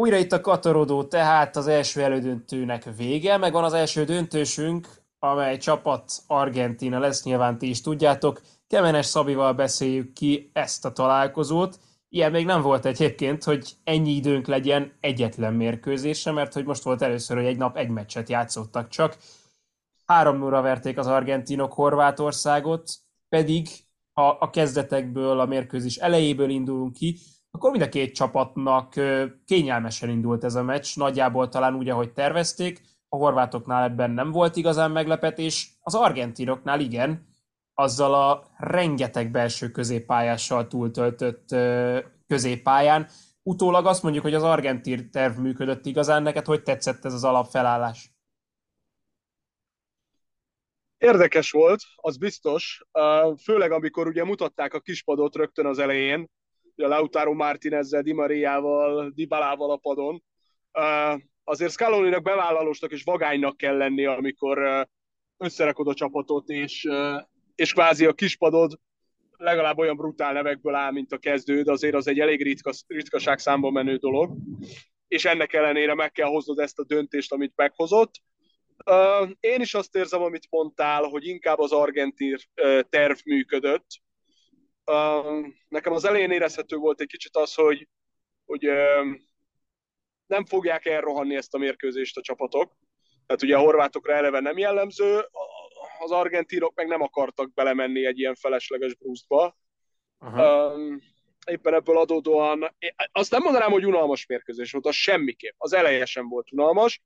Újra itt a katarodó, tehát az első elődöntőnek vége, meg van az első döntősünk, amely csapat Argentina lesz, nyilván ti is tudjátok. Kemenes Szabival beszéljük ki ezt a találkozót. Ilyen még nem volt egyébként, hogy ennyi időnk legyen egyetlen mérkőzésre, mert hogy most volt először, hogy egy nap egy meccset játszottak csak. Három 0 verték az argentinok Horvátországot, pedig ha a kezdetekből, a mérkőzés elejéből indulunk ki, akkor mind a két csapatnak kényelmesen indult ez a meccs, nagyjából talán úgy, ahogy tervezték. A horvátoknál ebben nem volt igazán meglepetés, az argentinoknál igen, azzal a rengeteg belső középpályással túltöltött középpályán. Utólag azt mondjuk, hogy az argentin terv működött igazán. Neked hogy tetszett ez az alapfelállás? Érdekes volt, az biztos, főleg amikor ugye mutatták a kispadot rögtön az elején, a Lautaro Martinezzel, Di Mariával, Di Balával a padon. Azért Scaloni-nak bevállalósnak és vagánynak kell lenni, amikor összerakod a csapatot, és, és kvázi a kispadod legalább olyan brutál nevekből áll, mint a kezdőd, azért az egy elég ritka, ritkaság számba menő dolog, és ennek ellenére meg kell hoznod ezt a döntést, amit meghozott. Én is azt érzem, amit mondtál, hogy inkább az argentin terv működött, nekem az elején érezhető volt egy kicsit az, hogy, hogy nem fogják elrohanni ezt a mérkőzést a csapatok. Tehát ugye a horvátokra eleve nem jellemző, az argentinok meg nem akartak belemenni egy ilyen felesleges brusztba. éppen ebből adódóan, azt nem mondanám, hogy unalmas mérkőzés volt, az semmiképp. Az eleje sem volt unalmas.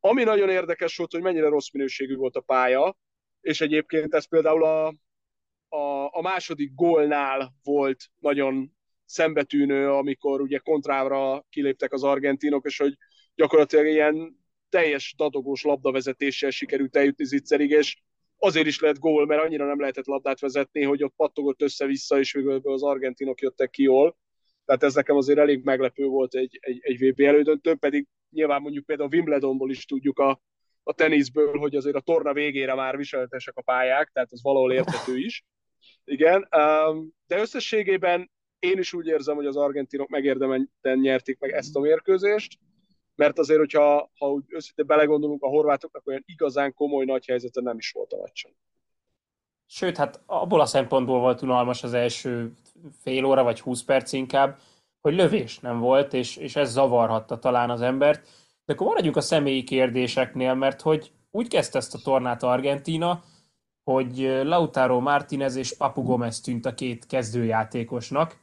Ami nagyon érdekes volt, hogy mennyire rossz minőségű volt a pálya, és egyébként ez például a, a, a második gólnál volt nagyon szembetűnő, amikor ugye kontrávra kiléptek az argentinok, és hogy gyakorlatilag ilyen teljes dadogós labdavezetéssel sikerült eljutni Zicserig, és azért is lett gól, mert annyira nem lehetett labdát vezetni, hogy ott pattogott össze-vissza, és végül az argentinok jöttek ki jól. Tehát ez nekem azért elég meglepő volt egy, egy, egy VB elődöntő, pedig nyilván mondjuk például Wimbledonból is tudjuk a, a teniszből, hogy azért a torna végére már viseletesek a pályák, tehát ez valahol érthető is. Igen, um, de összességében én is úgy érzem, hogy az argentinok megérdemelten nyerték meg ezt a mérkőzést, mert azért, hogyha ha úgy őszintén belegondolunk, a horvátoknak olyan igazán komoly nagy helyzete nem is volt a meccsen. Sőt, hát abból a szempontból volt unalmas az első fél óra, vagy 20 perc inkább, hogy lövés nem volt, és, és ez zavarhatta talán az embert. De akkor maradjunk a személyi kérdéseknél, mert hogy úgy kezdte ezt a tornát Argentína, hogy Lautaro Martinez és Papu Gomez tűnt a két kezdőjátékosnak,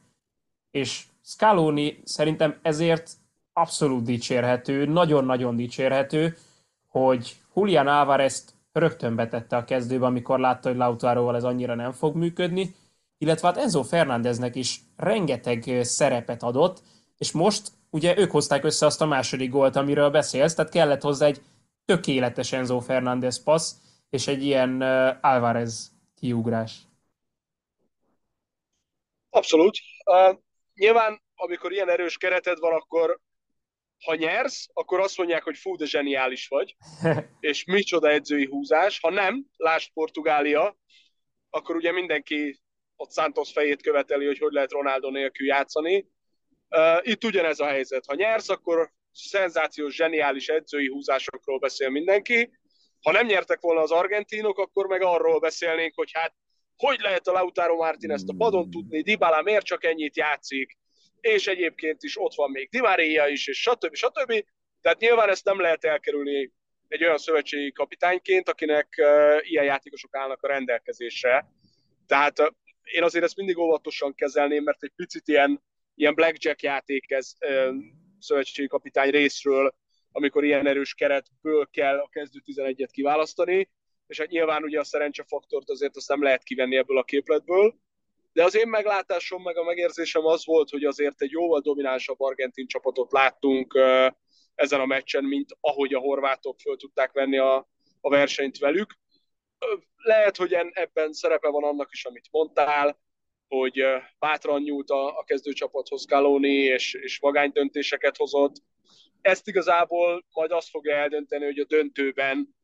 és Scaloni szerintem ezért abszolút dicsérhető, nagyon-nagyon dicsérhető, hogy Julian alvarez rögtön betette a kezdőbe, amikor látta, hogy Lautaroval ez annyira nem fog működni, illetve hát Enzo Fernándeznek is rengeteg szerepet adott, és most ugye ők hozták össze azt a második gólt, amiről beszélsz, tehát kellett hozzá egy tökéletes Enzo Fernández passz, és egy ilyen Alvarez kiugrás. Abszolút. Uh, nyilván, amikor ilyen erős kereted van, akkor ha nyersz, akkor azt mondják, hogy fú, de zseniális vagy, és micsoda edzői húzás. Ha nem, lásd Portugália, akkor ugye mindenki ott Santos fejét követeli, hogy hogy lehet Ronaldo nélkül játszani. Uh, itt ugyanez a helyzet. Ha nyersz, akkor szenzációs, zseniális edzői húzásokról beszél mindenki, ha nem nyertek volna az argentinok, akkor meg arról beszélnénk, hogy hát hogy lehet a Lautaro Martinez a padon tudni, Dybala miért csak ennyit játszik, és egyébként is ott van még Di Maria is, és stb. stb. Tehát nyilván ezt nem lehet elkerülni egy olyan szövetségi kapitányként, akinek ilyen játékosok állnak a rendelkezésre. Tehát én azért ezt mindig óvatosan kezelném, mert egy picit ilyen, ilyen blackjack játék ez szövetségi kapitány részről, amikor ilyen erős keretből kell a kezdő 11-et kiválasztani. és hát nyilván ugye a szerencsefaktort azért azt nem lehet kivenni ebből a képletből, de az én meglátásom, meg a megérzésem az volt, hogy azért egy jóval dominánsabb argentin csapatot láttunk ezen a meccsen, mint ahogy a horvátok föl tudták venni a, a versenyt velük. Lehet, hogy ebben szerepe van annak is, amit mondtál, hogy bátran nyúlt a, a kezdőcsapathoz Kalóni, és, és vagány döntéseket hozott. Ezt igazából majd azt fogja eldönteni, hogy a döntőben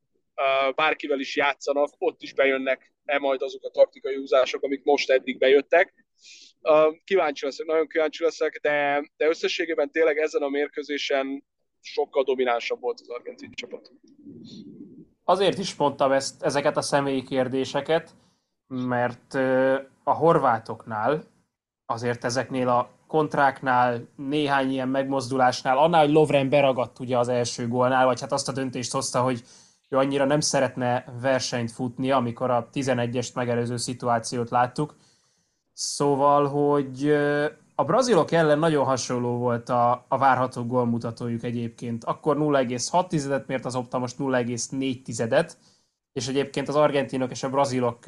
bárkivel is játszanak, ott is bejönnek-e majd azok a taktikai húzások, amik most eddig bejöttek. Kíváncsi leszek, nagyon kíváncsi leszek, de, de összességében tényleg ezen a mérkőzésen sokkal dominánsabb volt az argentin csapat. Azért is mondtam ezt, ezeket a személyi kérdéseket, mert a horvátoknál, azért ezeknél a kontráknál, néhány ilyen megmozdulásnál, annál, hogy Lovren beragadt ugye az első gólnál, vagy hát azt a döntést hozta, hogy ő annyira nem szeretne versenyt futni, amikor a 11-est megelőző szituációt láttuk. Szóval, hogy a brazilok ellen nagyon hasonló volt a, a várható gólmutatójuk egyébként. Akkor 0,6-et mért az Opta, most 0,4-et, és egyébként az argentinok és a brazilok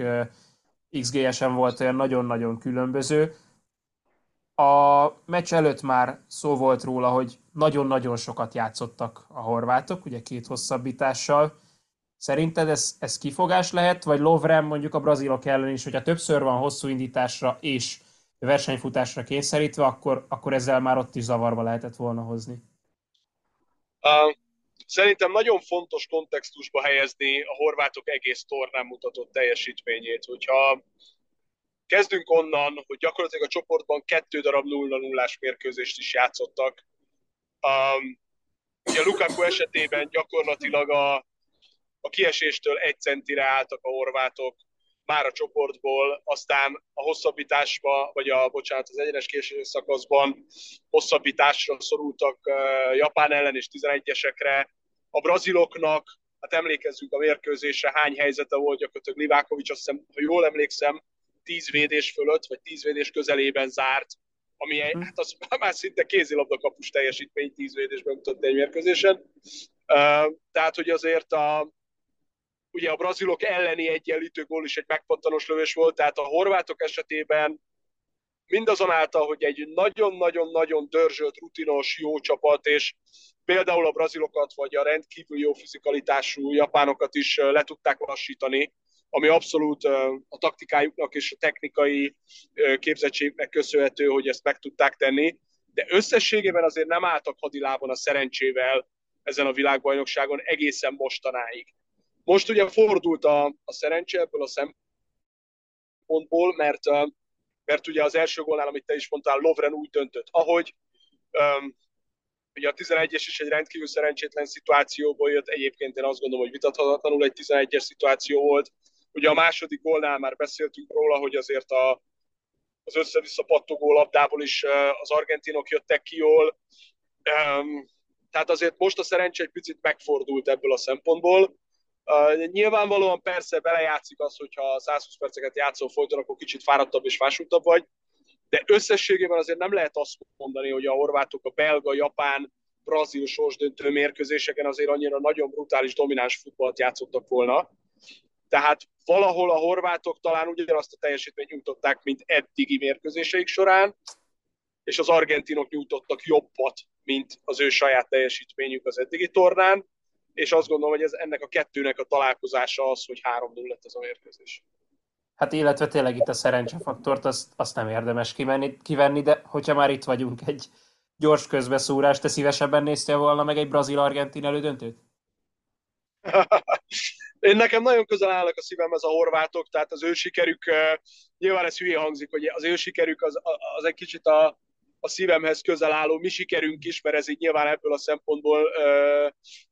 XG-esen volt olyan nagyon-nagyon különböző. A meccs előtt már szó volt róla, hogy nagyon-nagyon sokat játszottak a horvátok, ugye két hosszabbítással. Szerinted ez, ez kifogás lehet, vagy Lovren mondjuk a brazilok ellen is, hogyha többször van hosszú indításra és versenyfutásra kényszerítve, akkor, akkor ezzel már ott is zavarba lehetett volna hozni? Szerintem nagyon fontos kontextusba helyezni a horvátok egész tornán mutatott teljesítményét. Hogyha kezdünk onnan, hogy gyakorlatilag a csoportban kettő darab 0 0 mérkőzést is játszottak. Um, ugye Lukaku esetében gyakorlatilag a, a kieséstől egy centire álltak a horvátok, már a csoportból, aztán a hosszabbításba, vagy a, bocsánat, az egyenes késés szakaszban hosszabbításra szorultak uh, Japán ellen és 11-esekre. A braziloknak, hát emlékezzünk a mérkőzésre, hány helyzete volt gyakorlatilag Livákovics, azt hiszem, ha jól emlékszem, 10 védés fölött, vagy 10 védés közelében zárt, ami egy, hát az már szinte kézilabda kapus teljesítmény 10 védésben mutott egy mérkőzésen. Tehát, hogy azért a, ugye a brazilok elleni egyenlítő gól is egy megpattanós lövés volt, tehát a horvátok esetében mindazonáltal, hogy egy nagyon-nagyon-nagyon dörzsölt, rutinos, jó csapat, és például a brazilokat, vagy a rendkívül jó fizikalitású japánokat is le tudták lassítani, ami abszolút a taktikájuknak és a technikai képzettségnek köszönhető, hogy ezt meg tudták tenni, de összességében azért nem álltak hadilában a szerencsével ezen a világbajnokságon egészen mostanáig. Most ugye fordult a, a szerencse ebből a szempontból, mert, mert ugye az első gólnál, amit te is mondtál, Lovren úgy döntött, ahogy um, ugye a 11-es is egy rendkívül szerencsétlen szituációból jött, egyébként én azt gondolom, hogy vitathatatlanul egy 11-es szituáció volt. Ugye a második gólnál már beszéltünk róla, hogy azért a, az össze-vissza pattogó labdából is az argentinok jöttek ki jól. Tehát azért most a szerencse egy picit megfordult ebből a szempontból. Nyilvánvalóan persze belejátszik az, hogyha 120 perceket játszol folyton, akkor kicsit fáradtabb és fásultabb vagy, de összességében azért nem lehet azt mondani, hogy a horvátok a belga, japán, brazil sorsdöntő mérkőzéseken azért annyira nagyon brutális, domináns futballt játszottak volna. Tehát valahol a horvátok talán ugyanazt a teljesítményt nyújtották, mint eddigi mérkőzéseik során, és az argentinok nyújtottak jobbat, mint az ő saját teljesítményük az eddigi tornán és azt gondolom, hogy ez ennek a kettőnek a találkozása az, hogy 3-0 lett ez a mérkőzés. Hát illetve tényleg itt a szerencsefaktort, azt, azt nem érdemes kivenni, kivenni, de hogyha már itt vagyunk egy gyors közbeszúrás, te szívesebben néztél volna meg egy brazil-argentin elődöntőt? Én nekem nagyon közel állnak a szívemhez a horvátok, tehát az ő sikerük, nyilván ez hülye hangzik, hogy az ő sikerük az, az egy kicsit a, a szívemhez közel álló mi sikerünk is, mert ez így nyilván ebből a szempontból ö,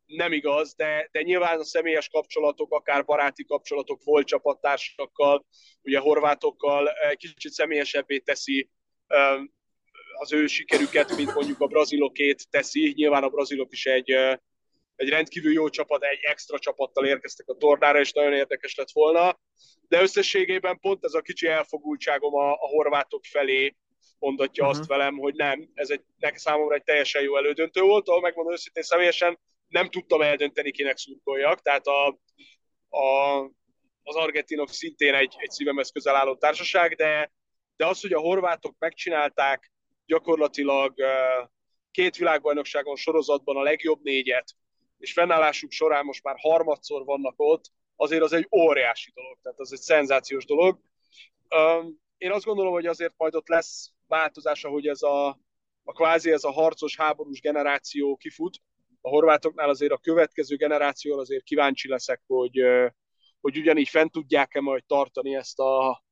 nem igaz, de, de nyilván a személyes kapcsolatok, akár baráti kapcsolatok volt csapattársakkal, ugye horvátokkal kicsit személyesebbé teszi ö, az ő sikerüket, mint mondjuk a brazilokét teszi. Nyilván a brazilok is egy, egy rendkívül jó csapat, egy extra csapattal érkeztek a tornára, és nagyon érdekes lett volna. De összességében pont ez a kicsi elfogultságom a, a horvátok felé mondatja uh-huh. azt velem, hogy nem, ez egy, nekem számomra egy teljesen jó elődöntő volt, ahol megmondom őszintén személyesen, nem tudtam eldönteni, kinek szurkoljak, tehát a, a az argentinok szintén egy, egy szívemhez közel álló társaság, de, de az, hogy a horvátok megcsinálták gyakorlatilag két világbajnokságon sorozatban a legjobb négyet, és fennállásuk során most már harmadszor vannak ott, azért az egy óriási dolog, tehát az egy szenzációs dolog. Én azt gondolom, hogy azért majd ott lesz változás, hogy ez a, a kvázi ez a harcos, háborús generáció kifut. A horvátoknál azért a következő generáció azért kíváncsi leszek, hogy, hogy ugyanígy fent tudják-e majd tartani ezt a,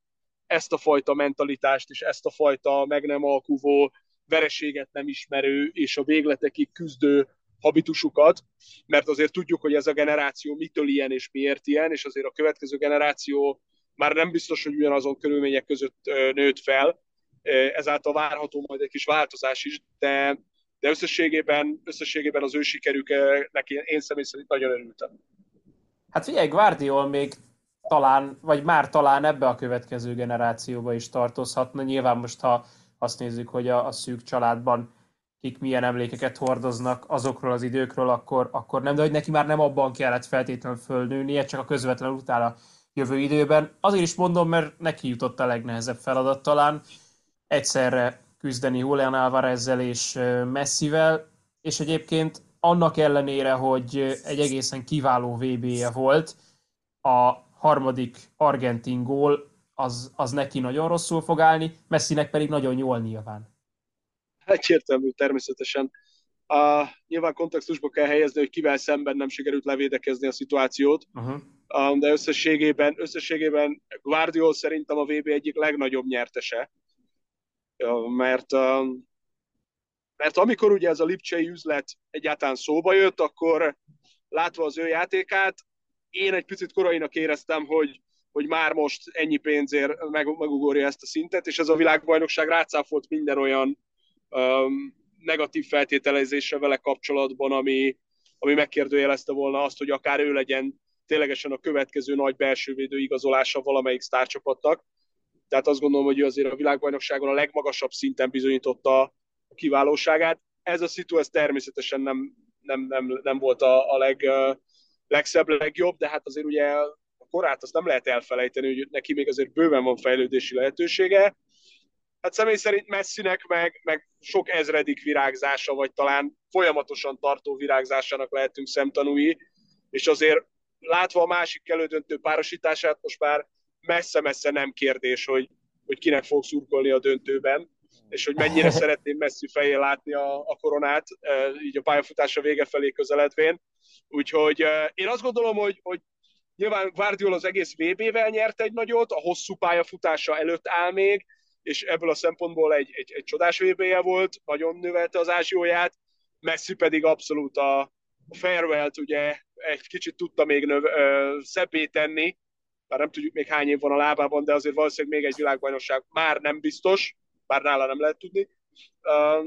ezt a fajta mentalitást, és ezt a fajta meg nem alkuvó, vereséget nem ismerő, és a végletekig küzdő habitusukat, mert azért tudjuk, hogy ez a generáció mitől ilyen és miért ilyen, és azért a következő generáció már nem biztos, hogy ugyanazon körülmények között nőtt fel, ezáltal várható majd egy kis változás is, de, de összességében, összességében az ő sikerüknek én személy szerint nagyon örültem. Hát figyelj, Guardiol még talán, vagy már talán ebbe a következő generációba is tartozhatna. Nyilván most, ha azt nézzük, hogy a, a szűk családban kik milyen emlékeket hordoznak azokról az időkről, akkor, akkor nem, de hogy neki már nem abban kellett feltétlenül fölnőnie, csak a közvetlenül utána jövő időben. Azért is mondom, mert neki jutott a legnehezebb feladat talán egyszerre küzdeni Julian Alvarezzel és Messivel, és egyébként annak ellenére, hogy egy egészen kiváló VB-je volt, a harmadik argentin gól az, az neki nagyon rosszul fog állni, Messinek pedig nagyon jól nyilván. Egyértelmű, természetesen. A, nyilván kontextusba kell helyezni, hogy kivel szemben nem sikerült levédekezni a szituációt, uh-huh. de összességében, összességében Guardiol szerintem a VB egyik legnagyobb nyertese, mert, mert amikor ugye ez a lipcsei üzlet egyáltalán szóba jött, akkor látva az ő játékát, én egy picit korainak éreztem, hogy, hogy már most ennyi pénzért meg, megugorja ezt a szintet, és ez a világbajnokság rácáfolt minden olyan um, negatív feltételezésre vele kapcsolatban, ami, ami megkérdőjelezte volna azt, hogy akár ő legyen ténylegesen a következő nagy belsővédő igazolása valamelyik sztárcsapatnak. Tehát azt gondolom, hogy ő azért a világbajnokságon a legmagasabb szinten bizonyította a kiválóságát. Ez a szitu, ez természetesen nem, nem, nem, nem volt a, a leg, legszebb, legjobb, de hát azért ugye a korát azt nem lehet elfelejteni, hogy neki még azért bőven van fejlődési lehetősége. Hát személy szerint Messinek meg, meg sok ezredik virágzása, vagy talán folyamatosan tartó virágzásának lehetünk szemtanúi, és azért látva a másik elődöntő párosítását, most már messze-messze nem kérdés, hogy, hogy kinek fog szurkolni a döntőben, és hogy mennyire szeretném messzi fején látni a, a koronát, így a pályafutása vége felé közeledvén. Úgyhogy én azt gondolom, hogy, hogy nyilván Guardiola az egész VB-vel nyert egy nagyot, a hosszú pályafutása előtt áll még, és ebből a szempontból egy, egy, egy csodás vb volt, nagyon növelte az ázsióját, Messi pedig abszolút a, a farewell ugye egy kicsit tudta még növ, ö, szebbé tenni, bár nem tudjuk még hány év van a lábában, de azért valószínűleg még egy világbajnokság már nem biztos, bár nála nem lehet tudni. Uh,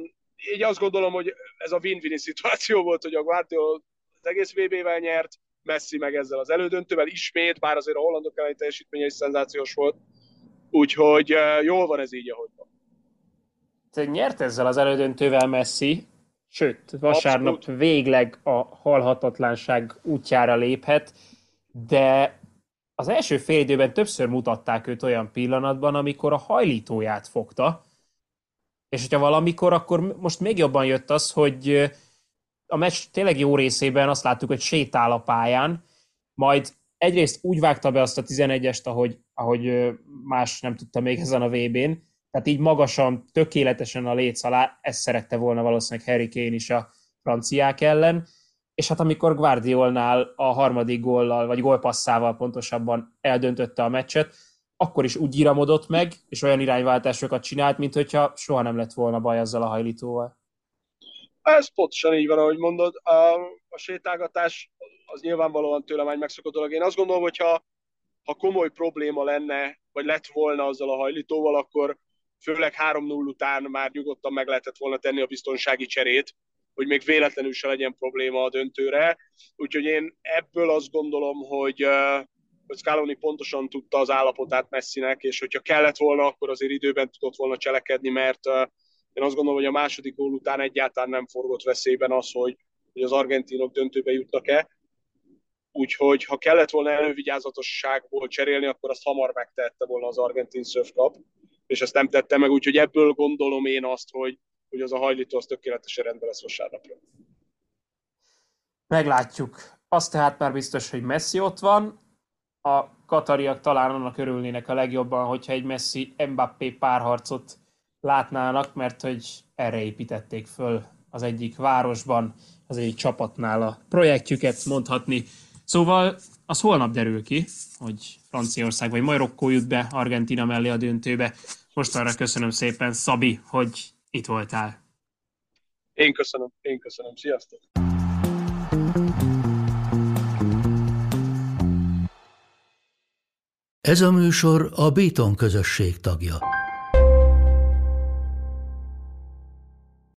így azt gondolom, hogy ez a win-win szituáció volt, hogy a Guardiola az egész VB-vel nyert, Messi meg ezzel az elődöntővel ismét, bár azért a hollandok elleni teljesítménye is szenzációs volt. Úgyhogy uh, jól van ez így, ahogy van. Te nyert ezzel az elődöntővel Messi, sőt, vasárnap Abszolút. végleg a halhatatlanság útjára léphet, de az első fél időben többször mutatták őt olyan pillanatban, amikor a hajlítóját fogta, és hogyha valamikor, akkor most még jobban jött az, hogy a meccs tényleg jó részében azt láttuk, hogy sétál a pályán, majd egyrészt úgy vágta be azt a 11-est, ahogy, ahogy más nem tudta még ezen a VB-n, tehát így magasan, tökéletesen a léc alá, ezt szerette volna valószínűleg Harry Kane is a franciák ellen, és hát amikor Guardiolnál a harmadik góllal, vagy gólpasszával pontosabban eldöntötte a meccset, akkor is úgy iramodott meg, és olyan irányváltásokat csinált, mint hogyha soha nem lett volna baj azzal a hajlítóval. Ez pontosan így van, ahogy mondod. A, a sétálgatás az nyilvánvalóan tőlem egy megszokott dolog. Én azt gondolom, hogy ha, komoly probléma lenne, vagy lett volna azzal a hajlítóval, akkor főleg 3-0 után már nyugodtan meg lehetett volna tenni a biztonsági cserét, hogy még véletlenül se legyen probléma a döntőre. Úgyhogy én ebből azt gondolom, hogy, hogy Scaloni pontosan tudta az állapotát Messinek, és hogyha kellett volna, akkor azért időben tudott volna cselekedni, mert én azt gondolom, hogy a második gól után egyáltalán nem forgott veszélyben az, hogy, hogy az argentinok döntőbe jutnak-e. Úgyhogy ha kellett volna elővigyázatosságból cserélni, akkor azt hamar megtette volna az argentin szöfkap, és ezt nem tette meg, úgyhogy ebből gondolom én azt, hogy, hogy az a hajlító az tökéletesen rendben lesz vasárnapra. Meglátjuk. Azt tehát már biztos, hogy Messi ott van. A katariak talán annak örülnének a legjobban, hogyha egy Messi-Mbappé párharcot látnának, mert hogy erre építették föl az egyik városban, az egyik csapatnál a projektjüket mondhatni. Szóval az holnap derül ki, hogy Franciaország vagy Marokkó jut be Argentina mellé a döntőbe. Most arra köszönöm szépen, Szabi, hogy itt voltál. Én köszönöm, én köszönöm. Sziasztok! Ez a műsor a Béton közösség tagja.